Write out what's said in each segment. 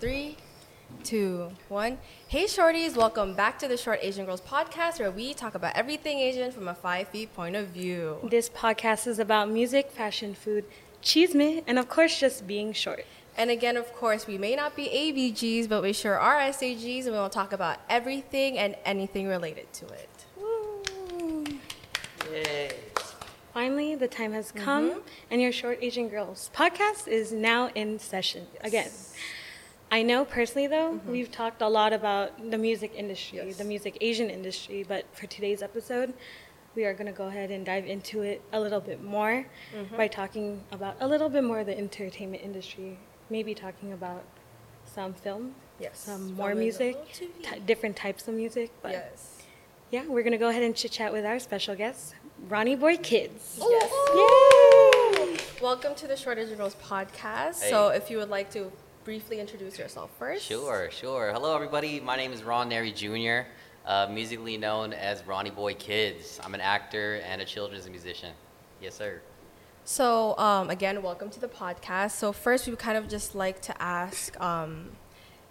Three, two, one. Hey, shorties, welcome back to the Short Asian Girls podcast, where we talk about everything Asian from a five feet point of view. This podcast is about music, fashion, food, chismis, and of course, just being short. And again, of course, we may not be ABGs, but we sure are SAGs, and we will talk about everything and anything related to it. Woo. Yay. Finally, the time has come, mm-hmm. and your Short Asian Girls podcast is now in session yes. again. I know personally, though, mm-hmm. we've talked a lot about the music industry, yes. the music Asian industry, but for today's episode, we are going to go ahead and dive into it a little bit more mm-hmm. by talking about a little bit more of the entertainment industry, maybe talking about some film, yes, some film more music, t- different types of music. But yes. yeah, we're going to go ahead and chit chat with our special guest, Ronnie Boy Kids. Yes. Yay! Welcome to the Shortage Asian Girls podcast. Hey. So, if you would like to briefly introduce yourself first. Sure, sure. Hello, everybody. My name is Ron Neri Jr., uh, musically known as Ronnie Boy Kids. I'm an actor and a children's musician. Yes, sir. So, um, again, welcome to the podcast. So, first, we would kind of just like to ask um,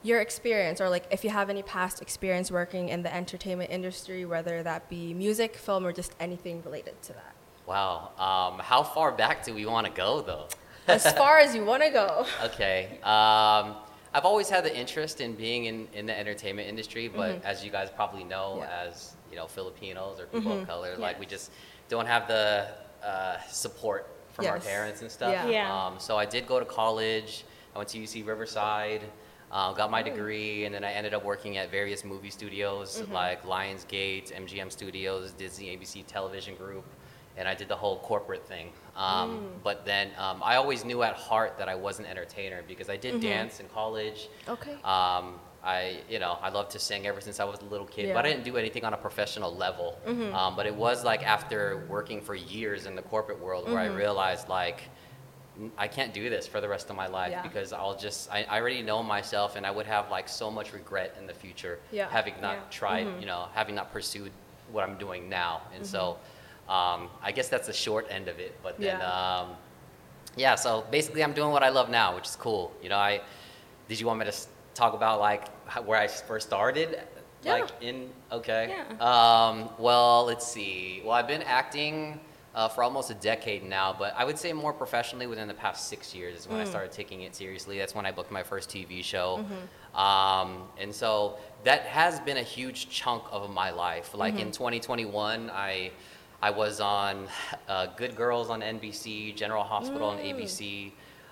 your experience, or like if you have any past experience working in the entertainment industry, whether that be music, film, or just anything related to that. Wow. Um, how far back do we want to go, though? As far as you want to go. Okay. Um, I've always had the interest in being in, in the entertainment industry, but mm-hmm. as you guys probably know, yeah. as you know, Filipinos or people mm-hmm. of color, like we just don't have the uh, support from yes. our parents and stuff. Yeah. yeah. Um, so I did go to college. I went to UC Riverside uh, got my degree, and then I ended up working at various movie studios mm-hmm. like Lionsgate, MGM Studios, Disney ABC Television Group, and I did the whole corporate thing. Um, mm. But then um, I always knew at heart that I was an entertainer because I did mm-hmm. dance in college. Okay. Um, I, you know, I loved to sing ever since I was a little kid, yeah. but I didn't do anything on a professional level. Mm-hmm. Um, but it was like after working for years in the corporate world where I mm-hmm. realized like I can't do this for the rest of my life yeah. because I'll just I, I, already know myself and I would have like so much regret in the future yeah. having not yeah. tried mm-hmm. you know having not pursued what I'm doing now and mm-hmm. so um, I guess that's the short end of it but then um, yeah so basically I'm doing what I love now which is cool you know I did you want me to talk about like where I first started like in okay Yeah. um, well let's see well I've been acting uh, for almost a decade now, but I would say more professionally within the past six years is when mm. I started taking it seriously. That's when I booked my first TV show. Mm-hmm. Um, and so that has been a huge chunk of my life. Like mm-hmm. in 2021, I, I was on uh, Good Girls on NBC, General Hospital mm. on ABC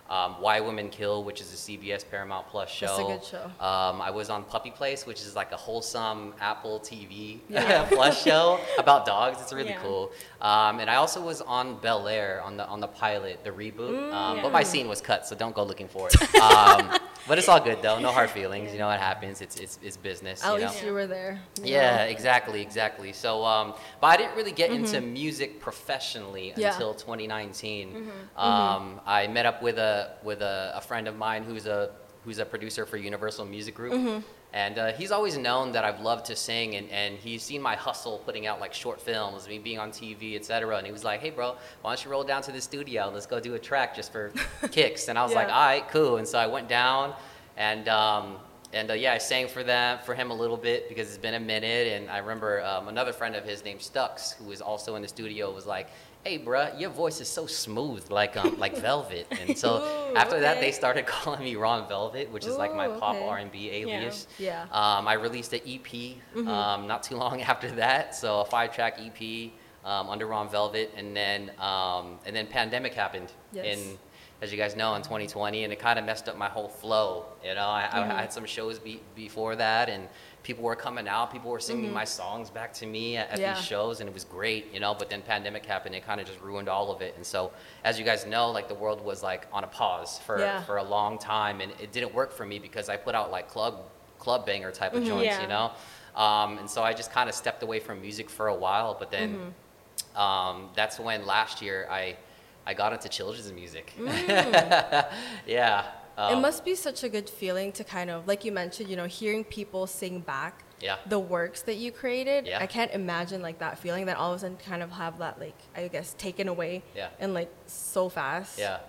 um, Why Women Kill, which is a CBS Paramount Plus show. That's a good show. Um, I was on Puppy Place, which is like a wholesome Apple TV yeah. Plus show about dogs. It's really yeah. cool. Um, and I also was on Bel Air on the on the pilot, the reboot. Mm, um, yeah. But my scene was cut, so don't go looking for it. But it's all good though. No hard feelings. You know what happens. It's it's, it's business. At you least know? you were there. Yeah, exactly, exactly. So, um, but I didn't really get mm-hmm. into music professionally yeah. until 2019. Mm-hmm. Um, mm-hmm. I met up with a with a, a, friend of mine who's a who's a producer for Universal Music Group. And uh, he's always known that I've loved to sing, and, and he's seen my hustle putting out like short films, me being on TV, etc. And he was like, "Hey, bro, why don't you roll down to the studio? Let's go do a track just for kicks." And I was yeah. like, "All right, cool." And so I went down, and um, and uh, yeah, I sang for them for him a little bit because it's been a minute. And I remember um, another friend of his named Stux, who was also in the studio, was like, hey bruh your voice is so smooth like um like velvet and so Ooh, after okay. that they started calling me ron velvet which is Ooh, like my pop okay. r&b alias yeah, yeah. Um, i released an ep mm-hmm. um, not too long after that so a five track ep um, under ron velvet and then um, and then pandemic happened yes. in as you guys know in 2020 and it kind of messed up my whole flow you know i, mm-hmm. I had some shows be, before that and people were coming out, people were singing mm-hmm. my songs back to me at, at yeah. these shows, and it was great, you know. But then pandemic happened, it kind of just ruined all of it. And so, as you guys know, like the world was like on a pause for yeah. for a long time, and it didn't work for me because I put out like club club banger type of mm-hmm, joints, yeah. you know. Um, and so I just kind of stepped away from music for a while, but then mm-hmm. um, that's when last year I I got into children's music. Mm. yeah. Um, it must be such a good feeling to kind of, like you mentioned, you know, hearing people sing back yeah. the works that you created. Yeah. I can't imagine like that feeling that all of a sudden kind of have that like I guess taken away yeah. and like so fast. Yeah.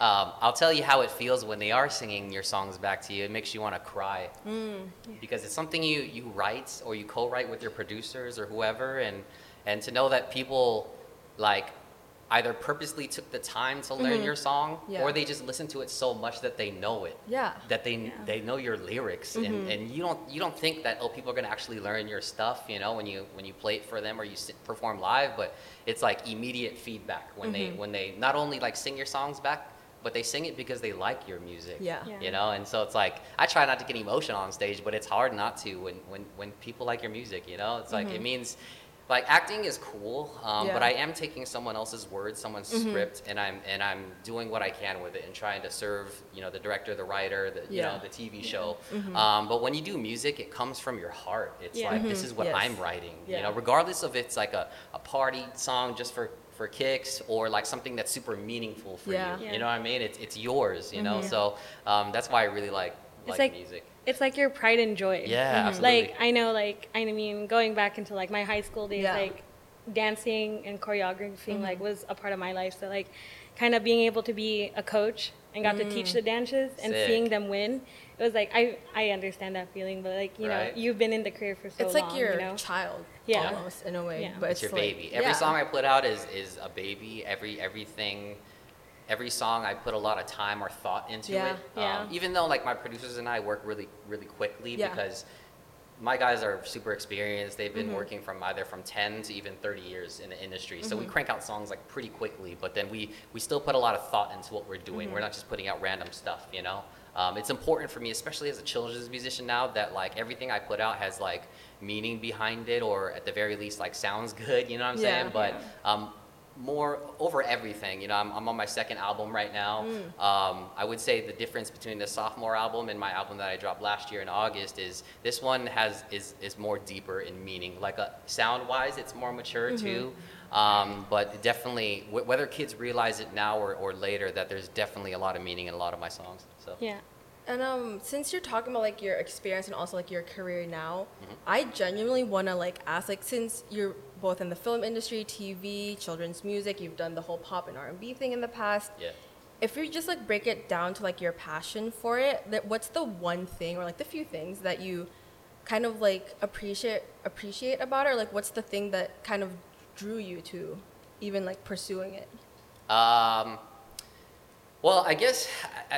um, I'll tell you how it feels when they are singing your songs back to you. It makes you want to cry mm. because it's something you, you write or you co-write with your producers or whoever, and and to know that people like either purposely took the time to learn mm-hmm. your song yeah. or they just listen to it so much that they know it yeah that they yeah. they know your lyrics mm-hmm. and, and you don't you don't think that oh people are going to actually learn your stuff you know when you when you play it for them or you sit, perform live but it's like immediate feedback when mm-hmm. they when they not only like sing your songs back but they sing it because they like your music yeah. yeah. you know and so it's like i try not to get emotional on stage but it's hard not to when when when people like your music you know it's like it mm-hmm. means like acting is cool, um, yeah. but I am taking someone else's words, someone's mm-hmm. script, and I'm and I'm doing what I can with it and trying to serve, you know, the director, the writer, the you know, the TV show. Mm-hmm. Um, but when you do music, it comes from your heart. It's yeah. like mm-hmm. this is what yes. I'm writing. You know, regardless of it's like a, a party song just for for kicks or like something that's super meaningful for you. You know what I mean? It's it's yours. You know, mm-hmm. so um, that's why I really like like, like music it's like your pride and joy. Yeah, mm-hmm. absolutely. Like I know, like I mean, going back into like my high school days, yeah. like dancing and choreographing mm-hmm. like was a part of my life. So like, kind of being able to be a coach and got mm. to teach mm. the dances and Sick. seeing them win. It was like I I understand that feeling, but like you right. know you've been in the career for so it's long. It's like your you know? child, yeah, almost in a way. Yeah. But it's, it's your like, baby. Every yeah. song I put out is is a baby. Every everything every song I put a lot of time or thought into yeah, it. Yeah. Um, even though like my producers and I work really really quickly yeah. because my guys are super experienced. They've been mm-hmm. working from either from 10 to even 30 years in the industry. Mm-hmm. So we mm-hmm. crank out songs like pretty quickly, but then we we still put a lot of thought into what we're doing. Mm-hmm. We're not just putting out random stuff, you know. Um, it's important for me, especially as a children's musician now, that like everything I put out has like meaning behind it, or at the very least like sounds good. You know what I'm yeah, saying? But um, more over everything. You know, I'm, I'm on my second album right now. Mm. Um, I would say the difference between the sophomore album and my album that I dropped last year in August is this one has is is more deeper in meaning. Like a uh, sound wise, it's more mature mm-hmm. too. Um, but definitely, w- whether kids realize it now or, or later, that there's definitely a lot of meaning in a lot of my songs. So yeah. And um, since you're talking about like your experience and also like your career now, mm-hmm. I genuinely want to like ask like since you're both in the film industry, TV, children's music, you've done the whole pop and R&B thing in the past. Yeah. If you just like break it down to like your passion for it, that what's the one thing or like the few things that you kind of like appreciate appreciate about it or like what's the thing that kind of drew you to even like pursuing it? Um well, I guess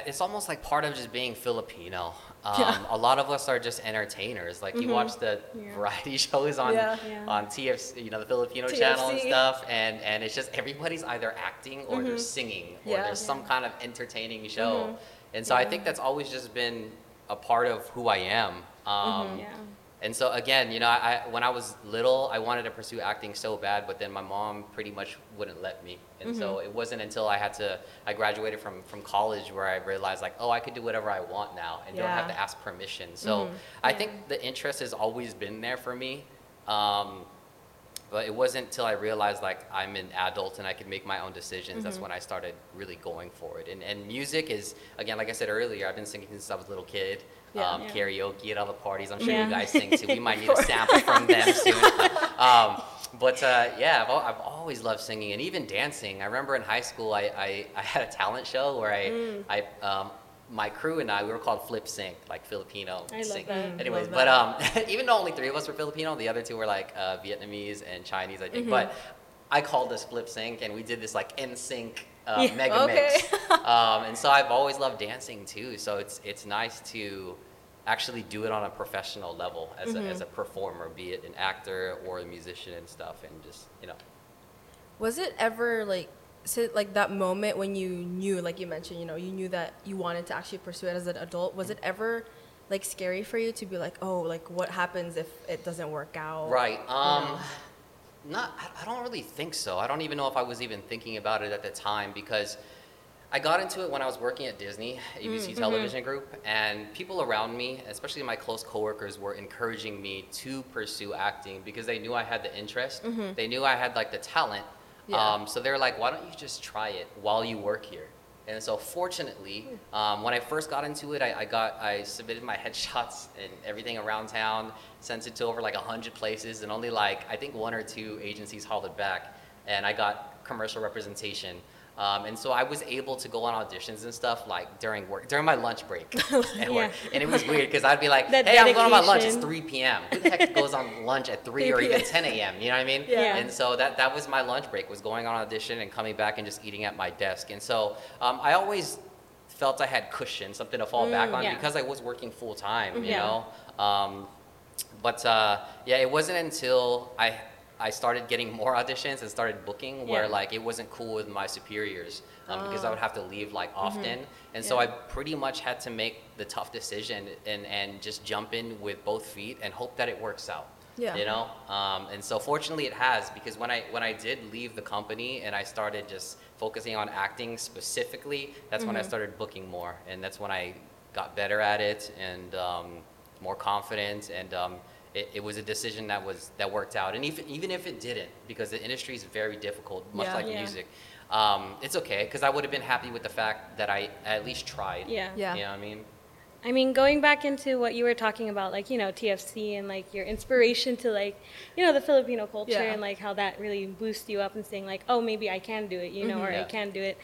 it's almost like part of just being Filipino. Um, yeah. A lot of us are just entertainers. Like mm-hmm. you watch the yeah. variety shows on yeah. on TFC, you know, the Filipino TFC. channel and stuff, and and it's just everybody's either acting or mm-hmm. they're singing or there's some kind of entertaining show. Mm-hmm. And so I think that's always just been a part of who I am. Um, mm-hmm. And so again, you know, I, when I was little, I wanted to pursue acting so bad, but then my mom pretty much wouldn't let me. And mm-hmm. so it wasn't until I had to, I graduated from, from college where I realized like, oh, I could do whatever I want now and yeah. don't have to ask permission. So mm-hmm. I yeah. think the interest has always been there for me. Um, but it wasn't until I realized like I'm an adult and I can make my own decisions. Mm-hmm. That's when I started really going for it. And, and music is, again, like I said earlier, I've been singing since I was a little kid yeah. Um, yeah. karaoke at all the parties. I'm sure yeah. you guys sing too. We might need a sample from them soon. Um, but uh, yeah, I've, I've, always loved singing and even dancing. I remember in high school, I, I, I had a talent show where I, mm. I um, my crew and I, we were called Flip Sync, like Filipino. I love that. Anyways, but um, even though only three of us were Filipino, the other two were like uh, Vietnamese and Chinese, I think. Mm-hmm. But I called us Flip Sync, and we did this like NSYNC uh, yeah. mega okay. mix. um, and so I've always loved dancing too. So it's it's nice to actually do it on a professional level as, mm-hmm. a, as a performer, be it an actor or a musician and stuff, and just you know. Was it ever like, so like that moment when you knew, like you mentioned, you know, you knew that you wanted to actually pursue it as an adult? Was it ever like scary for you to be like, oh, like what happens if it doesn't work out? Right. Um, not. I don't really think so. I don't even know if I was even thinking about it at the time because I got into it when I was working at Disney, ABC mm, mm-hmm. Television Group, and people around me, especially my close coworkers, were encouraging me to pursue acting because they knew I had the interest. Mm-hmm. They knew I had like the talent. Yeah. Um, so they're like, why don't you just try it while you work here? And so, fortunately, hmm. um, when I first got into it, I, I, got I submitted my headshots and everything around town, sent it to over like hundred places, and only like I think one or two agencies hauled it back, and I got commercial representation. Um, and so I was able to go on auditions and stuff like during work, during my lunch break at work. And it was weird because I'd be like, That hey, I'm going on my lunch. It's 3 p.m. Who the heck goes on lunch at 3 or even 10 a.m.? You know what I mean? Yeah. And so that, that was my lunch break, was going on audition and coming back and just eating at my desk. And so um, I always felt I had cushion, something to fall back on yeah. because I was working full time, you Yeah. know? Um, but uh, yeah, it wasn't until I I started getting more auditions and started booking where Yeah. like it wasn't cool with my superiors um, because I would have to leave like often, and so Mm-hmm. Yeah. I pretty much had to make the tough decision and and just jump in with both feet and hope that it works out. Yeah. You know, um, and so fortunately it has because when I when I did leave the company and I started just focusing on acting specifically, that's when I started booking more, and that's when I got better at it and um, more confident, and um, it, it was a decision that was that worked out. And even even if it didn't, because the industry is very difficult, much Yeah. like Yeah. music, um, it's okay because I would have been happy with the fact that I at least tried. Yeah. Yeah. You know what I mean? I mean, going back into what you were talking about, like, you know, TFC and like your inspiration to like, you know, the Filipino culture Yeah. and like how that really boosts you up and saying like, oh, maybe I can do it, you know, or I can do it.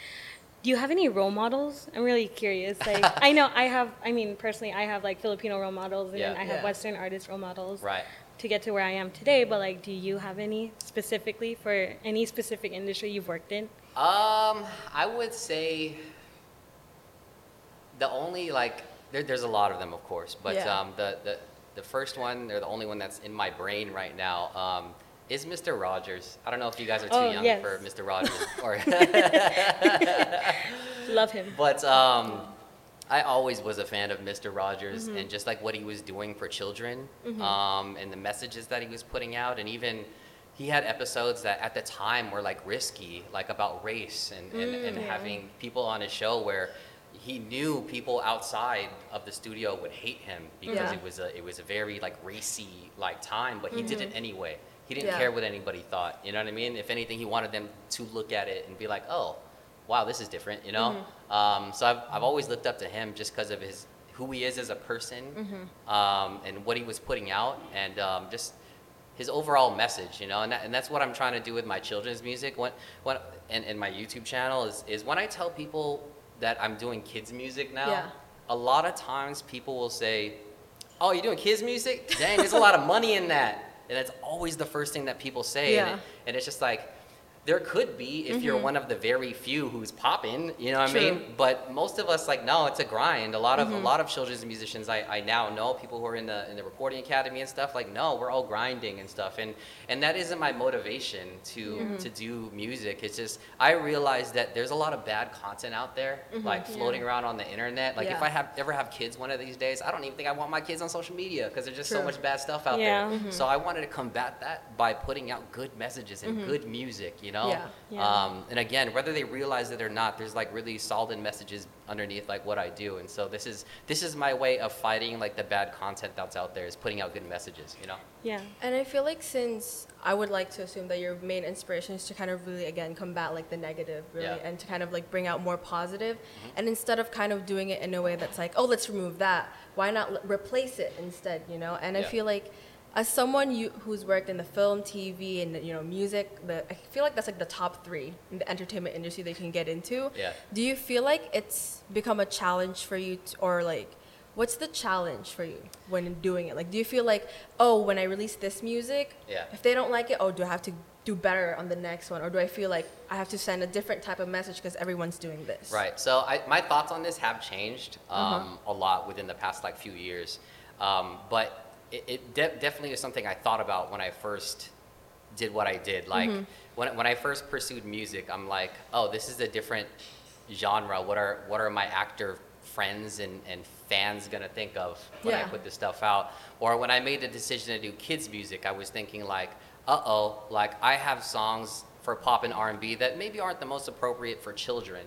Do you have any role models? I'm really curious. Like, I know I have, I mean, personally, I have like Filipino role models and Yeah. I have Yeah. Western artist role models Right. to get to where I am today. But like, do you have any specifically for any specific industry you've worked in? Um, I would say the only like there, there's a lot of them, of course, but Yeah. um, the, the the first one, or the only one that's in my brain right now, um, is Mr. Rogers. I don't know if you guys are too Oh, young yes. for Mr. Rogers, or Love him. but um, I always was a fan of Mr. Rogers Mm-hmm. and just like what he was doing for children um, and the messages that he was putting out. And even he had episodes that at the time were like risky, like about race and, and, and Mm, yeah. having people on his show where he knew people outside of the studio would hate him because Yeah. it was a it was a very like racy like time, but he did it anyway. He didn't Yeah. care what anybody thought. You know what I mean? If anything, he wanted them to look at it and be like, "Oh, wow, this is different," you know. Um, so I've I've always looked up to him just because of his who he is as a person um, and what he was putting out and um, just his overall message, you know. And, that, and that's what I'm trying to do with my children's music. When when and, and my YouTube channel is is when I tell people that I'm doing kids music now. Yeah. A lot of times people will say, "Oh, you're doing kids music? Dang, there's a lot of money in that." And that's always the first thing that people say. And, Yeah. it, and it's just like, there could be if you're mm-hmm. one of the very few who's popping, you know what I mean? But most of us, like, no, it's a grind. A lot of a mm-hmm. lot of children's musicians I, I now know, people who are in the in the recording academy and stuff, like, no, we're all grinding and stuff. And and that isn't my motivation to mm-hmm. to do music. It's just I realize that there's a lot of bad content out there, like floating around on the internet. Like if I have ever have kids one of these days, I don't even think I want my kids on social media because there's just so much bad stuff out Yeah. there. So I wanted to combat that by putting out good messages and good music, you know? Yeah. Yeah. Um, and again, whether they realize it or not, there's like really solid messages underneath like what I do. And so this is this is my way of fighting like the bad content that's out there is putting out good messages, you know? Yeah. And I feel like since I would like to assume that your main inspiration is to kind of really again combat like the negative really Yeah. and to kind of like bring out more positive and instead of kind of doing it in a way that's like oh let's remove that why not l- replace it instead you know and I feel like as someone you, who's worked in the film TV and you know music the I feel like that's like the top 3 in the entertainment industry that you can get into Yeah. do you feel like it's become a challenge for you to, or like what's the challenge for you when doing it like do you feel like oh when i release this music Yeah. if they don't like it oh do i have to do better on the next one or do i feel like i have to send a different type of message because everyone's doing this Right. So I, my thoughts on this have changed um, a lot within the past like few years, um, but it, it de- definitely is something I thought about when I first did what I did. Like when when I first pursued music, I'm like, oh, this is a different genre. What are what are my actor friends and, and fans gonna think of when I put this stuff out? Or when I made the decision to do kids music, I was thinking like, uh oh, like I have songs for pop and R&B that maybe aren't the most appropriate for children.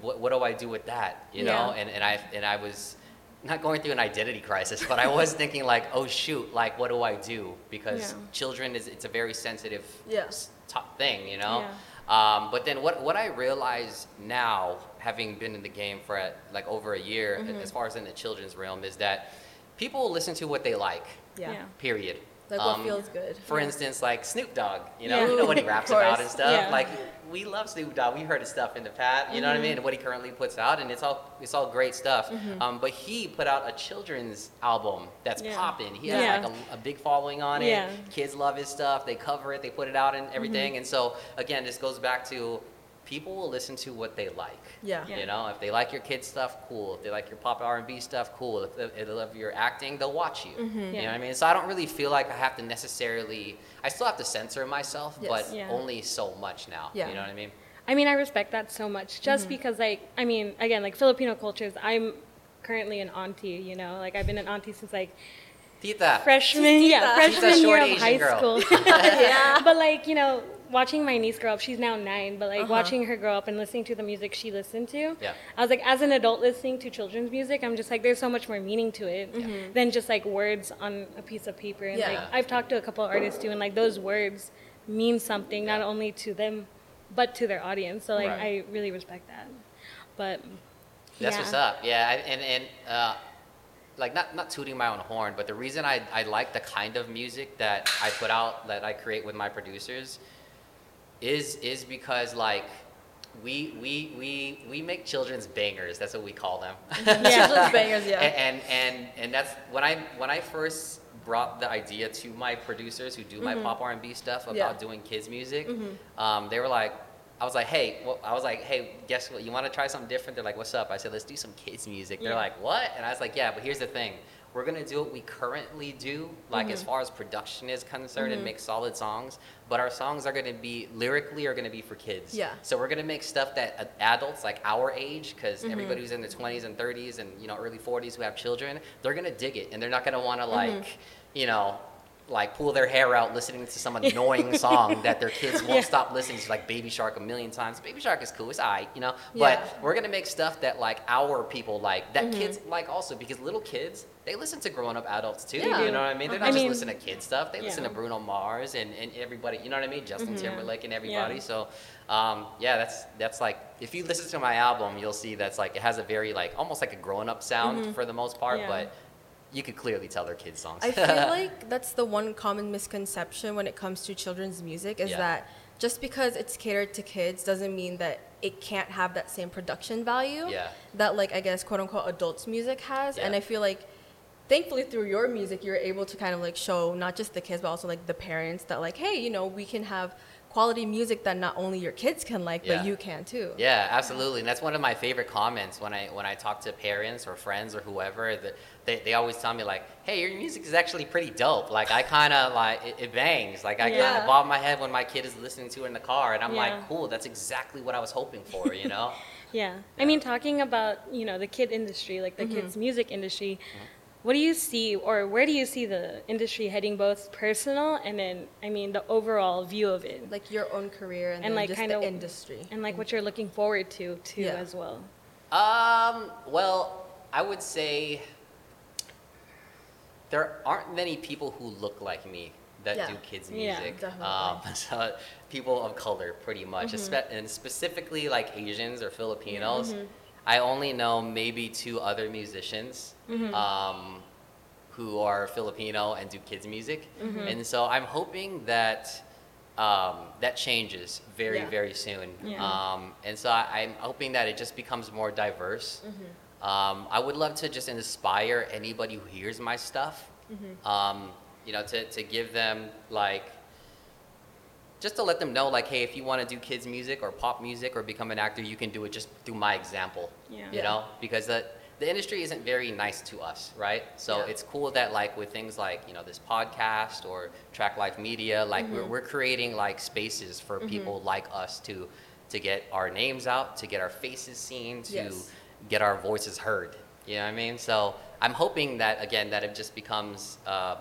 What, what do I do with that? You know, and, and I and I was not going through an identity crisis, but I was thinking like, oh shoot, like what do I do? Because Yeah. children is it's a very sensitive Yeah. s- thing, you know. Yeah. Um, but then what what I realize now, having been in the game for like over a year, as far as in the children's realm, is that people listen to what they like yeah, Yeah. period. Like what feels good. For Yeah. instance, like Snoop Dogg, you know, Yeah. you know what he raps about and stuff. Yeah. Like we love Snoop Dogg. We heard his stuff in the past, you know what I mean, and what he currently puts out, and it's all it's all great stuff. Um, but he put out a children's album that's Yeah. popping. He has Yeah. like a, a big following on it. Kids love his stuff. They cover it. They put it out and everything. Mm-hmm. And so again, this goes back to people will listen to what they like. Yeah. Yeah. You know, if they like your kids stuff, cool. If they like your pop R and B stuff, cool. If they, if they love your acting, they'll watch you. You know what I mean? So I don't really feel like I have to necessarily. I still have to censor myself, Yes. but Yeah. only so much now. Yeah. You know what I mean? I mean, I respect that so much just Mm-hmm. because, like, I mean, again, like Filipino cultures, I'm currently an auntie, you know, like I've been an auntie since like Tita. freshman, yeah, freshman Tita, year of Asian high girl. school. yeah. but like, you know, watching my niece grow up, she's now nine, but like Uh-huh. watching her grow up and listening to the music she listened to, Yeah. I was like, as an adult listening to children's music, I'm just like, there's so much more meaning to it than just like words on a piece of paper. And like, Yeah. I've talked to a couple of artists too, and like those words mean something not only to them, but to their audience. So like, Right. I really respect that. But That's yeah. what's up. Yeah, I, and and uh, like not not tooting my own horn, but the reason I I like the kind of music that I put out that I create with my producers is is because like we we we we make children's bangers. That's what we call them. Yeah. Children's bangers, yeah. and, and and and that's when I when I first brought the idea to my producers who do my pop R and B stuff about Yeah. doing kids music. Um, they were like, I was like, hey, well, I was like, hey, guess what? You want to try something different? They're like, what's up? I said, let's do some kids music. They're Yeah. like, what? And I was like, yeah, but here's the thing. We're gonna do what we currently do, like as mm-hmm. far as production is concerned, and mm-hmm. make solid songs. But our songs are gonna be lyrically are gonna be for kids. Yeah. So we're gonna make stuff that adults like our age, because mm-hmm. everybody who's in their 20s and 30s and you know early 40s who have children, they're gonna dig it, and they're not gonna want to like, you know, like pull their hair out listening to some annoying song that their kids won't Yeah. stop listening to, like Baby Shark a million times. Baby Shark is cool, it's alright, you know. Yeah. But we're gonna make stuff that like our people like, that mm-hmm. kids like also, because little kids they listen to grown up adults too. Yeah. You know what I mean? They're not I just mean- listening to kid stuff. They listen to Bruno Mars and, and everybody. You know what I mean? Justin mm-hmm. Timberlake and everybody. So, um, yeah, that's that's like if you listen to my album, you'll see that's like it has a very like almost like a grown up sound mm-hmm. for the most part, but you could clearly tell they're kids songs. I feel like that's the one common misconception when it comes to children's music is Yeah. that just because it's catered to kids doesn't mean that it can't have that same production value Yeah. that like I guess quote unquote adults music has. And I feel like thankfully through your music you're able to kind of like show not just the kids but also like the parents that like hey, you know, we can have quality music that not only your kids can like Yeah. but you can too. Yeah, absolutely. And that's one of my favorite comments when I when I talk to parents or friends or whoever. That they, they always tell me like, "Hey, your music is actually pretty dope. Like I kind of like it, it bangs. Like I kind of bob my head when my kid is listening to it in the car, and I'm Yeah. like, cool. That's exactly what I was hoping for. You know? Yeah. I mean, talking about, you know, the kid industry, like the mm-hmm. kids' music industry, mm-hmm. What do you see or where do you see the industry heading both personal and then, I mean, the overall view of it? Like your own career and, And, then like, just kinda- industry. And like what you're looking forward to, too, Yeah. as well. Um, well, I would say there aren't many people who look like me that Yeah. do kids Yeah, music. definitely. Um, so people of color, pretty much, espe- and specifically like Asians or Filipinos. I only know maybe two other musicians. Um, who are Filipino and do kids music, and so I'm hoping that um, that changes very Yeah. very soon. Yeah. Um, and so I, I'm hoping that it just becomes more diverse. Um, I would love to just inspire anybody who hears my stuff, um, you know, to, to give them like, just to let them know like, hey, if you want to do kids music or pop music or become an actor, you can do it just through my example. Yeah. You know, because the the industry isn't very nice to us, right? So Yeah. it's cool that like with things like you know this podcast or Track Life Media, like we're Mm-hmm. we're creating like spaces for people like us to to get our names out, to get our faces seen, to Yes. get our voices heard. You know what I mean? So I'm hoping that again that it just becomes um,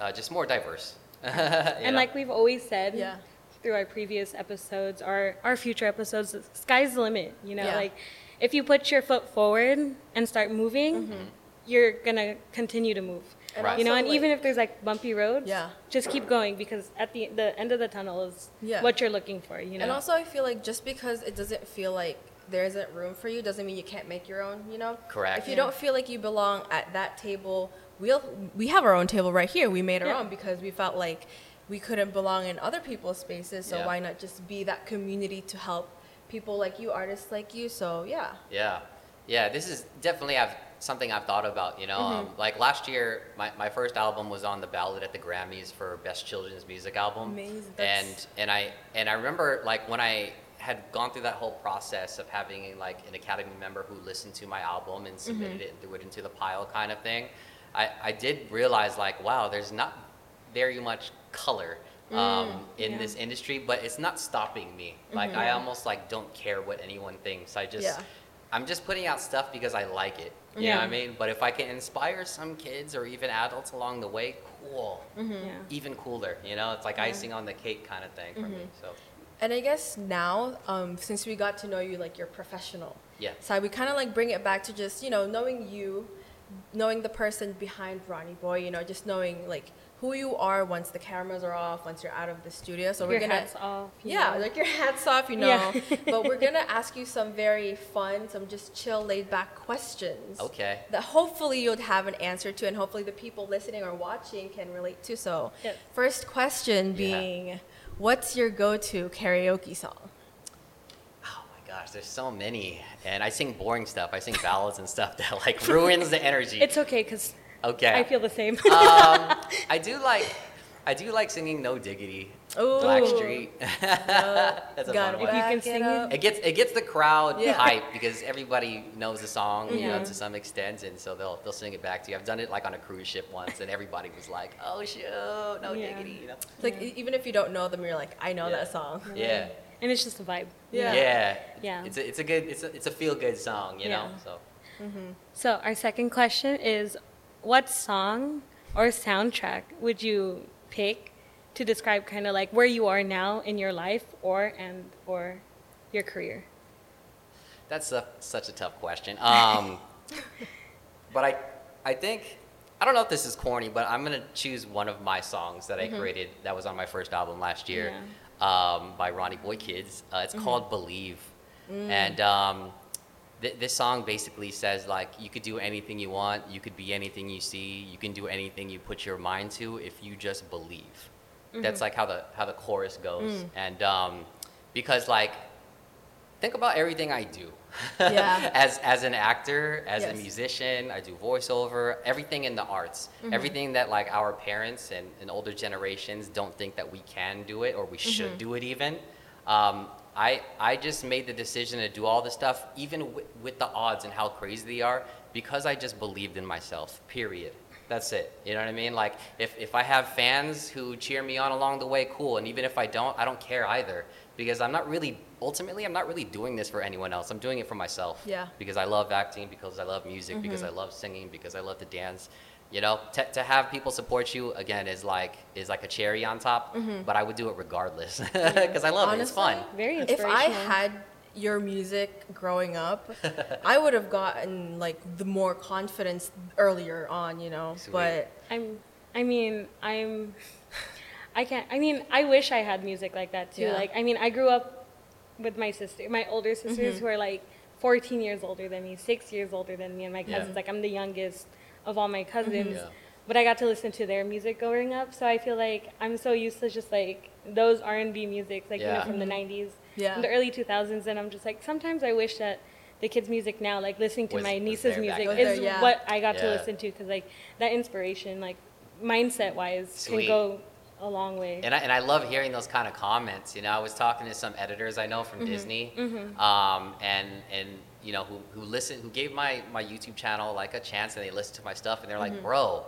uh, just more diverse. You And like we've always said Yeah. through our previous episodes, our, our future episodes, the sky's the limit. You know, Yeah. like if you put your foot forward and start moving, mm-hmm. you're going to continue to move. And Right. You know, and like- even if there's like bumpy roads, Yeah. just keep going because at the the end of the tunnel is Yeah. what you're looking for. You know, And also, I feel like just because it doesn't feel like there isn't room for you doesn't mean you can't make your own, you know? Correct. If you Yeah. don't feel like you belong at that table we'll we have our own table right here. We made our Yeah. own because we felt like we couldn't belong in other people's spaces. So Yeah. why not just be that community to help people like you, artists like you? So yeah. Yeah, yeah. This is definitely I've something I've thought about. You know, um, like last year, my, my first album was on the ballot at the Grammys for best children's music album. Amazing. And That's- and I and I remember like when I had gone through that whole process of having like an Academy member who listened to my album and submitted it and threw it into the pile kind of thing. I, I did realize like wow, there's not very much color mm, um, in yeah. this industry, but it's not stopping me. Like I mm-hmm. almost like don't care what anyone thinks. I just Yeah. I'm just putting out stuff because I like it. You know what I mean? But if I can inspire some kids or even adults along the way, cool. Mm-hmm. Yeah. Even cooler. You know, it's like mm-hmm. icing on the cake kind of thing for me. So And I guess now, um, since we got to know you like you're professional yeah. side, we kind of like bring it back to just you know knowing you, knowing the person behind Ronnie Boy. You know, just knowing like who you are once the cameras are off, once you're out of the studio. So Your we're gonna hats off. yeah, know. like your hats off, you know. Yeah. but we're gonna ask you some very fun, some just chill, laid back questions. Okay. That hopefully you'll have an answer to, and hopefully the people listening or watching can relate to. So, Yes. first question Yeah. being, what's your go-to karaoke song? My gosh, there's so many. And I sing boring stuff. I sing ballads and stuff that like ruins the energy. It's okay because okay. I feel the same. um, I do like I do like singing No Diggity. Ooh. Blackstreet. That's a Gotta fun If you can sing it. It gets it gets the crowd Yeah. hyped because everybody knows the song, you know, Mhm. to some extent, and so they'll they'll sing it back to you. I've done it like on a cruise ship once, and everybody was like, "Oh shoot, no Yeah. diggity," you know. It's like e- even if you don't know them, you're like, I know Yeah. that song. Yeah, and it's just a vibe. Yeah. yeah, Yeah. It's a it's a good it's a it's a feel good song, you know. Yeah. So So our second question is, what song or soundtrack would you pick to describe kind of like where you are now in your life or and or your career? that's a, such a tough question. Um, but I I think I don't know if this is corny, but I'm gonna choose one of my songs that I created that was on my first album last year um, by Ronnie Boy Kids. Uh, it's called Believe, and um, th- this song basically says like you could do anything you want, you could be anything you see, you can do anything you put your mind to if you just believe. That's like how the how the chorus goes, and um, because like think about everything I do. Yeah. as as an actor, as a musician, I do voiceover, everything in the arts, everything that like our parents and, and older generations don't think that we can do it or we should do it even. Um, I I just made the decision to do all this stuff, even with, with the odds and how crazy they are, because I just believed in myself. Period. That's it. You know what I mean? Like if, if I have fans who cheer me on along the way, cool. And even if I don't, I don't care either. Because I'm not really ultimately I'm not really doing this for anyone else. I'm doing it for myself. Yeah. Because I love acting, because I love music, because mm-hmm. I love singing, because I love to dance. You know, to, to have people support you again is like is like a cherry on top. Mm-hmm. But I would do it regardless because I love it. It's fun. Very If I had your music growing up, I would have gotten like the more confidence earlier on, you know. Sweet. But I'm. I mean, I'm. I can't. I mean, I wish I had music like that too. Yeah. Like, I mean, I grew up with my sister, my older sisters Mm-hmm. who are like 14 years older than me, six years older than me, and my Yeah. cousins. Like, I'm the youngest of all my cousins. Yeah. But I got to listen to their music growing up, so I feel like I'm so used to just like those R&B music, like you know, from the 90s, Yeah. and the early 2000s, and I'm just like sometimes I wish that the kids' music now, like listening to Was- my niece's music, is there, yeah. what I got to listen to because like that inspiration, like mindset wise, Sweet. can go a long way. And I, and I love hearing those kind of comments. You know, I was talking to some editors I know from mm-hmm. Disney, mm-hmm. um, and and you know who who listen who gave my my YouTube channel like a chance and they listened to my stuff and they're like, mm-hmm. bro.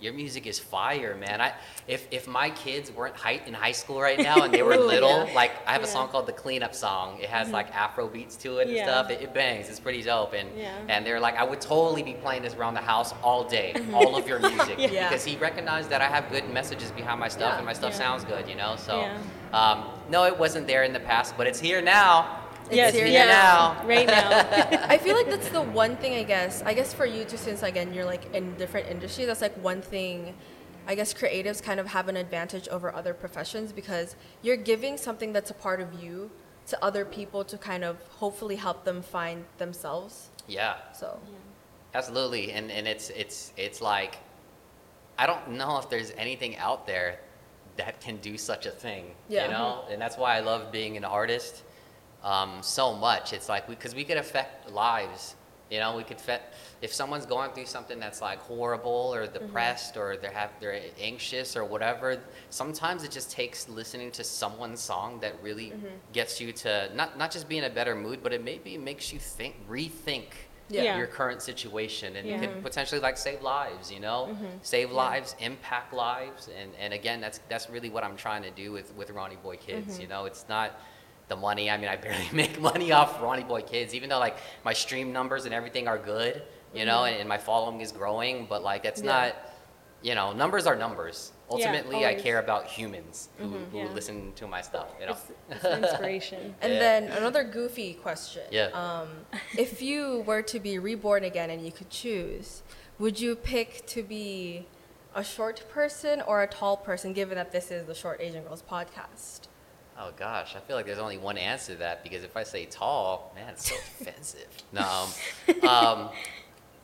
Your music is fire, man. I if if my kids weren't high, in high school right now and they were Ooh, little, yeah. like I have a song called the Cleanup Song. It has like Afro beats to it and Yeah. stuff. It, it bangs. It's pretty dope. And Yeah. and they're like, I would totally be playing this around the house all day, all of your music, Yeah. because he recognized that I have good messages behind my stuff Yeah. and my stuff Yeah. sounds good, you know. So, Yeah. um, no, it wasn't there in the past, but it's here now. Yes, here yes, now. right now. I feel like that's the one thing I guess. I guess for you too, since again you're like in different industries, that's like one thing. I guess creatives kind of have an advantage over other professions because you're giving something that's a part of you to other people to kind of hopefully help them find themselves. Yeah, So absolutely. And and it's it's it's like I don't know if there's anything out there that can do such a thing. Yeah. You know, and that's why I love being an artist um, so much. It's like because we, we could affect lives. You know, we could affect if someone's going through something that's like horrible or mm-hmm. depressed or they have they're anxious or whatever. Sometimes it just takes listening to someone's song that really mm-hmm. gets you to not not just be in a better mood, but it maybe makes you think, rethink Yeah. Yeah. your current situation and Yeah. it could potentially like save lives you know mm-hmm. save lives impact lives and and again that's that's really what i'm trying to do with with ronnie boy kids you know it's not the money i mean i barely make money off ronnie boy kids even though like my stream numbers and everything are good you know and, and my following is growing but like that's Yeah. not you know numbers are numbers ultimately i care about humans who, who Yeah. listen to my stuff you know It's, it's inspiration. And Yeah. then another goofy question. Yeah. Um, if you were to be reborn again and you could choose, would you pick to be a short person or a tall person, given that this is the Short Asian Girls podcast? Oh gosh, I feel like there's only one answer to that because if I say tall, man, it's so offensive. No, um,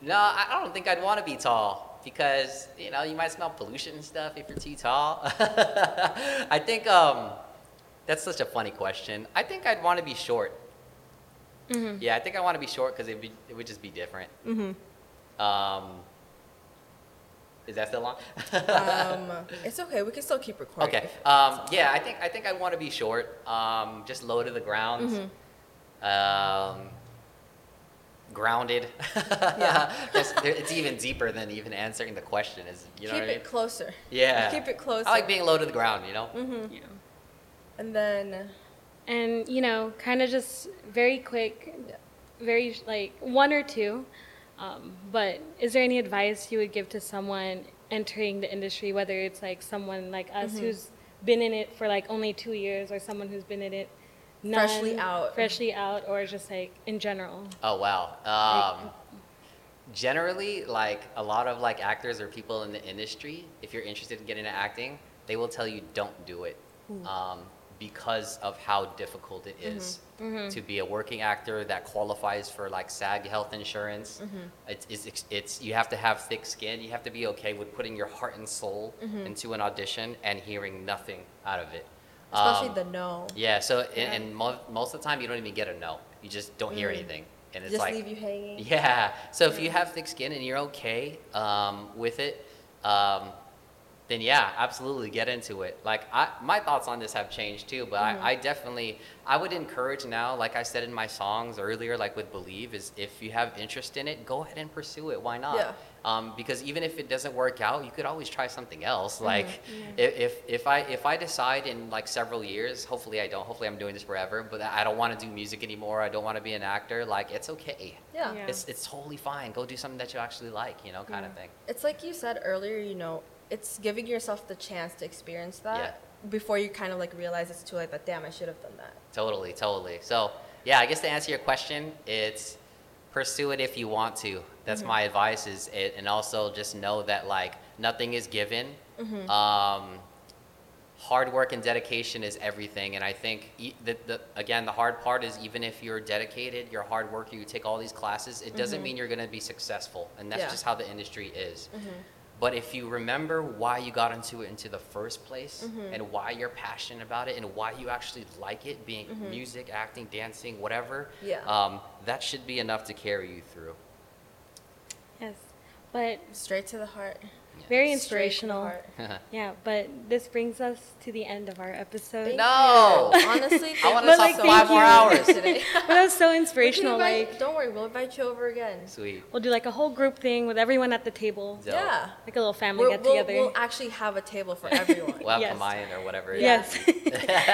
no, I don't think I'd want to be tall because you know you might smell pollution and stuff if you're too tall. I think um, that's such a funny question. I think I'd want to be short. Yeah, I think I want to be short because it would it would just be different. Mm-hmm. Um, is that still on? Um, it's okay. We can still keep recording. Okay. Um, yeah, I think I think I want to be short. Um, just low to the ground. Mm-hmm. Um, grounded. Yeah. It's even deeper than even answering the question. Is you know keep what I it mean? closer. Yeah. Keep it closer. I like being low to the ground. You know. Mm-hmm. Yeah. And then, And you know, kind of just very quick, Yeah. very like one or two. Um, but is there any advice you would give to someone entering the industry, whether it's like someone like us Mm-hmm. who's been in it for like only two years, or someone who's been in it none, Freshly out. freshly out, or just like in general? Oh wow. Um, generally, like a lot of like actors or people in the industry, if you're interested in getting into acting, they will tell you don't do it um, because of how difficult it is to be a working actor that qualifies for like SAG health insurance. It's, it's, it's you have to have thick skin. You have to be okay with putting your heart and soul into an audition and hearing nothing out of it. especially Um, the no. yeah, so and, and mo- most of the time you don't even get a no. You just don't hear anything, and it's Just like leave you hanging. yeah. So if you have thick skin and you're okay um, with it, um, then yeah, absolutely get into it. Like I, my thoughts on this have changed too, but I, I definitely I would encourage now, like I said in my songs earlier, like with Believe, is if you have interest in it, go ahead and pursue it. Why not? Yeah. Um, because even if it doesn't work out, you could always try something else. Like if, if if I if I decide in like several years, hopefully I don't. Hopefully I'm doing this forever, but I don't want to do music anymore. I don't want to be an actor. Like it's okay. Yeah. Yeah. It's it's totally fine. Go do something that you actually like, you know, kind of thing. It's like you said earlier, you know, it's giving yourself the chance to experience that before you kind of like realize it's too late that damn I should have done that. Totally, totally. So yeah, I guess to answer your question, it's pursue it if you want to. That's mm-hmm. my advice. Is it, and also just know that like nothing is given. Mm-hmm. Um, hard work and dedication is everything, and I think e- the, the again the hard part is even if you're dedicated, you're hard worker, you take all these classes, it doesn't mm-hmm. mean you're going to be successful, and that's Yeah. just how the industry is. But if you remember why you got into it into the first place and why you're passionate about it and why you actually like it, being music, acting, dancing, whatever, Yeah. um, that should be enough to carry you through. Yes, but Straight to the heart. Very Straight to the inspirational. Yeah, but this brings us to the end of our episode. Thank No! you. Honestly, I wanna thank talk you for five much more for hours. today. But that was so inspirational. invite- Like don't worry, we'll invite you over again. Sweet. we'll do like a whole group thing with everyone at the table, Dope. Yeah. like a little family We'll, get we'll, together. we'll actually have a table for everyone. We'll have Yes. Kamayan or whatever. it Yes. is.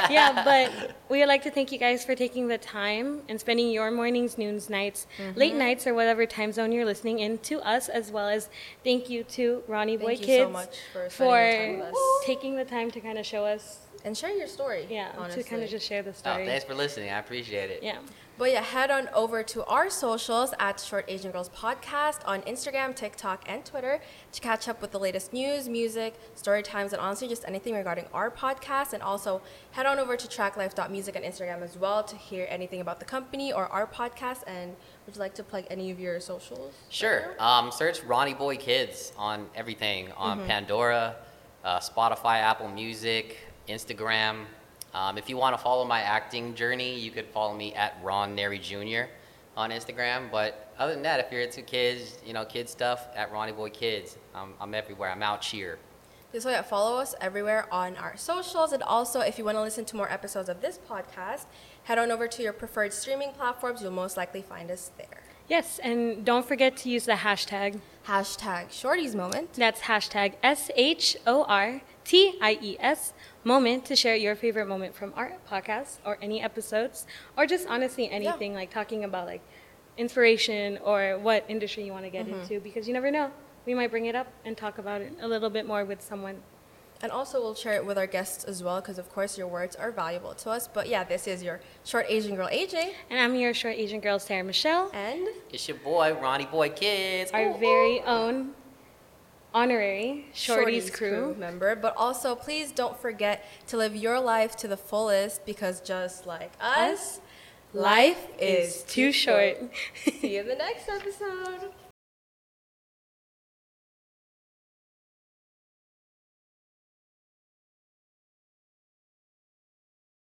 yeah, but we would like to thank you guys for taking the time and spending your mornings, noons, nights, Mm-hmm. late nights, or whatever time zone you're listening in to us, as well as thank you to Ronnie Boy Thank you Kids so much for spending time us. taking the time to kind of show us, And share your story. yeah, honestly. to kind of just share the Oh, story. thanks for listening. I appreciate it. yeah. But yeah, head on over to our socials at Short Asian Girls Podcast on Instagram, TikTok, and Twitter to catch up with the latest news, music, story times, and honestly just anything regarding our podcast. And also head on over to tracklife.music on Instagram as well to hear anything about the company or our podcast. And would you like to plug any of your socials? Sure. Um, search Ronnie Boy Kids on everything on mm-hmm. Pandora, uh, Spotify, Apple Music, Instagram. Um, if you want to follow my acting journey, you could follow me at Ron Neri Jr. on Instagram. But other than that, if you're into kids, you know, kid stuff, at Ronnie Boy Kids, um, I'm everywhere. I'm out here. cheer. So yeah, follow us everywhere on our socials, and also if you want to listen to more episodes of this podcast, head on over to your preferred streaming platforms. You'll most likely find us there. Yes, and don't forget to use the hashtag. Hashtag Shorties Moment. That's hashtag S H O R T I E S moment to share your favorite moment from our podcast or any episodes, or just honestly anything yeah. like talking about like inspiration or what industry you want to get mm-hmm. into because you never know. We might bring it up and talk about it a little bit more with someone. And also, we'll share it with our guests as well, because of course, your words are valuable to us. But yeah, this is your short Asian girl, AJ. And I'm your short Asian girl, Sarah Michelle. And it's your boy, Ronnie Boy Kids. Our ooh, very ooh. own honorary Shorties, Shorties crew. crew member. But also, please don't forget to live your life to the fullest, because just like us, life is too short. See you in the next episode.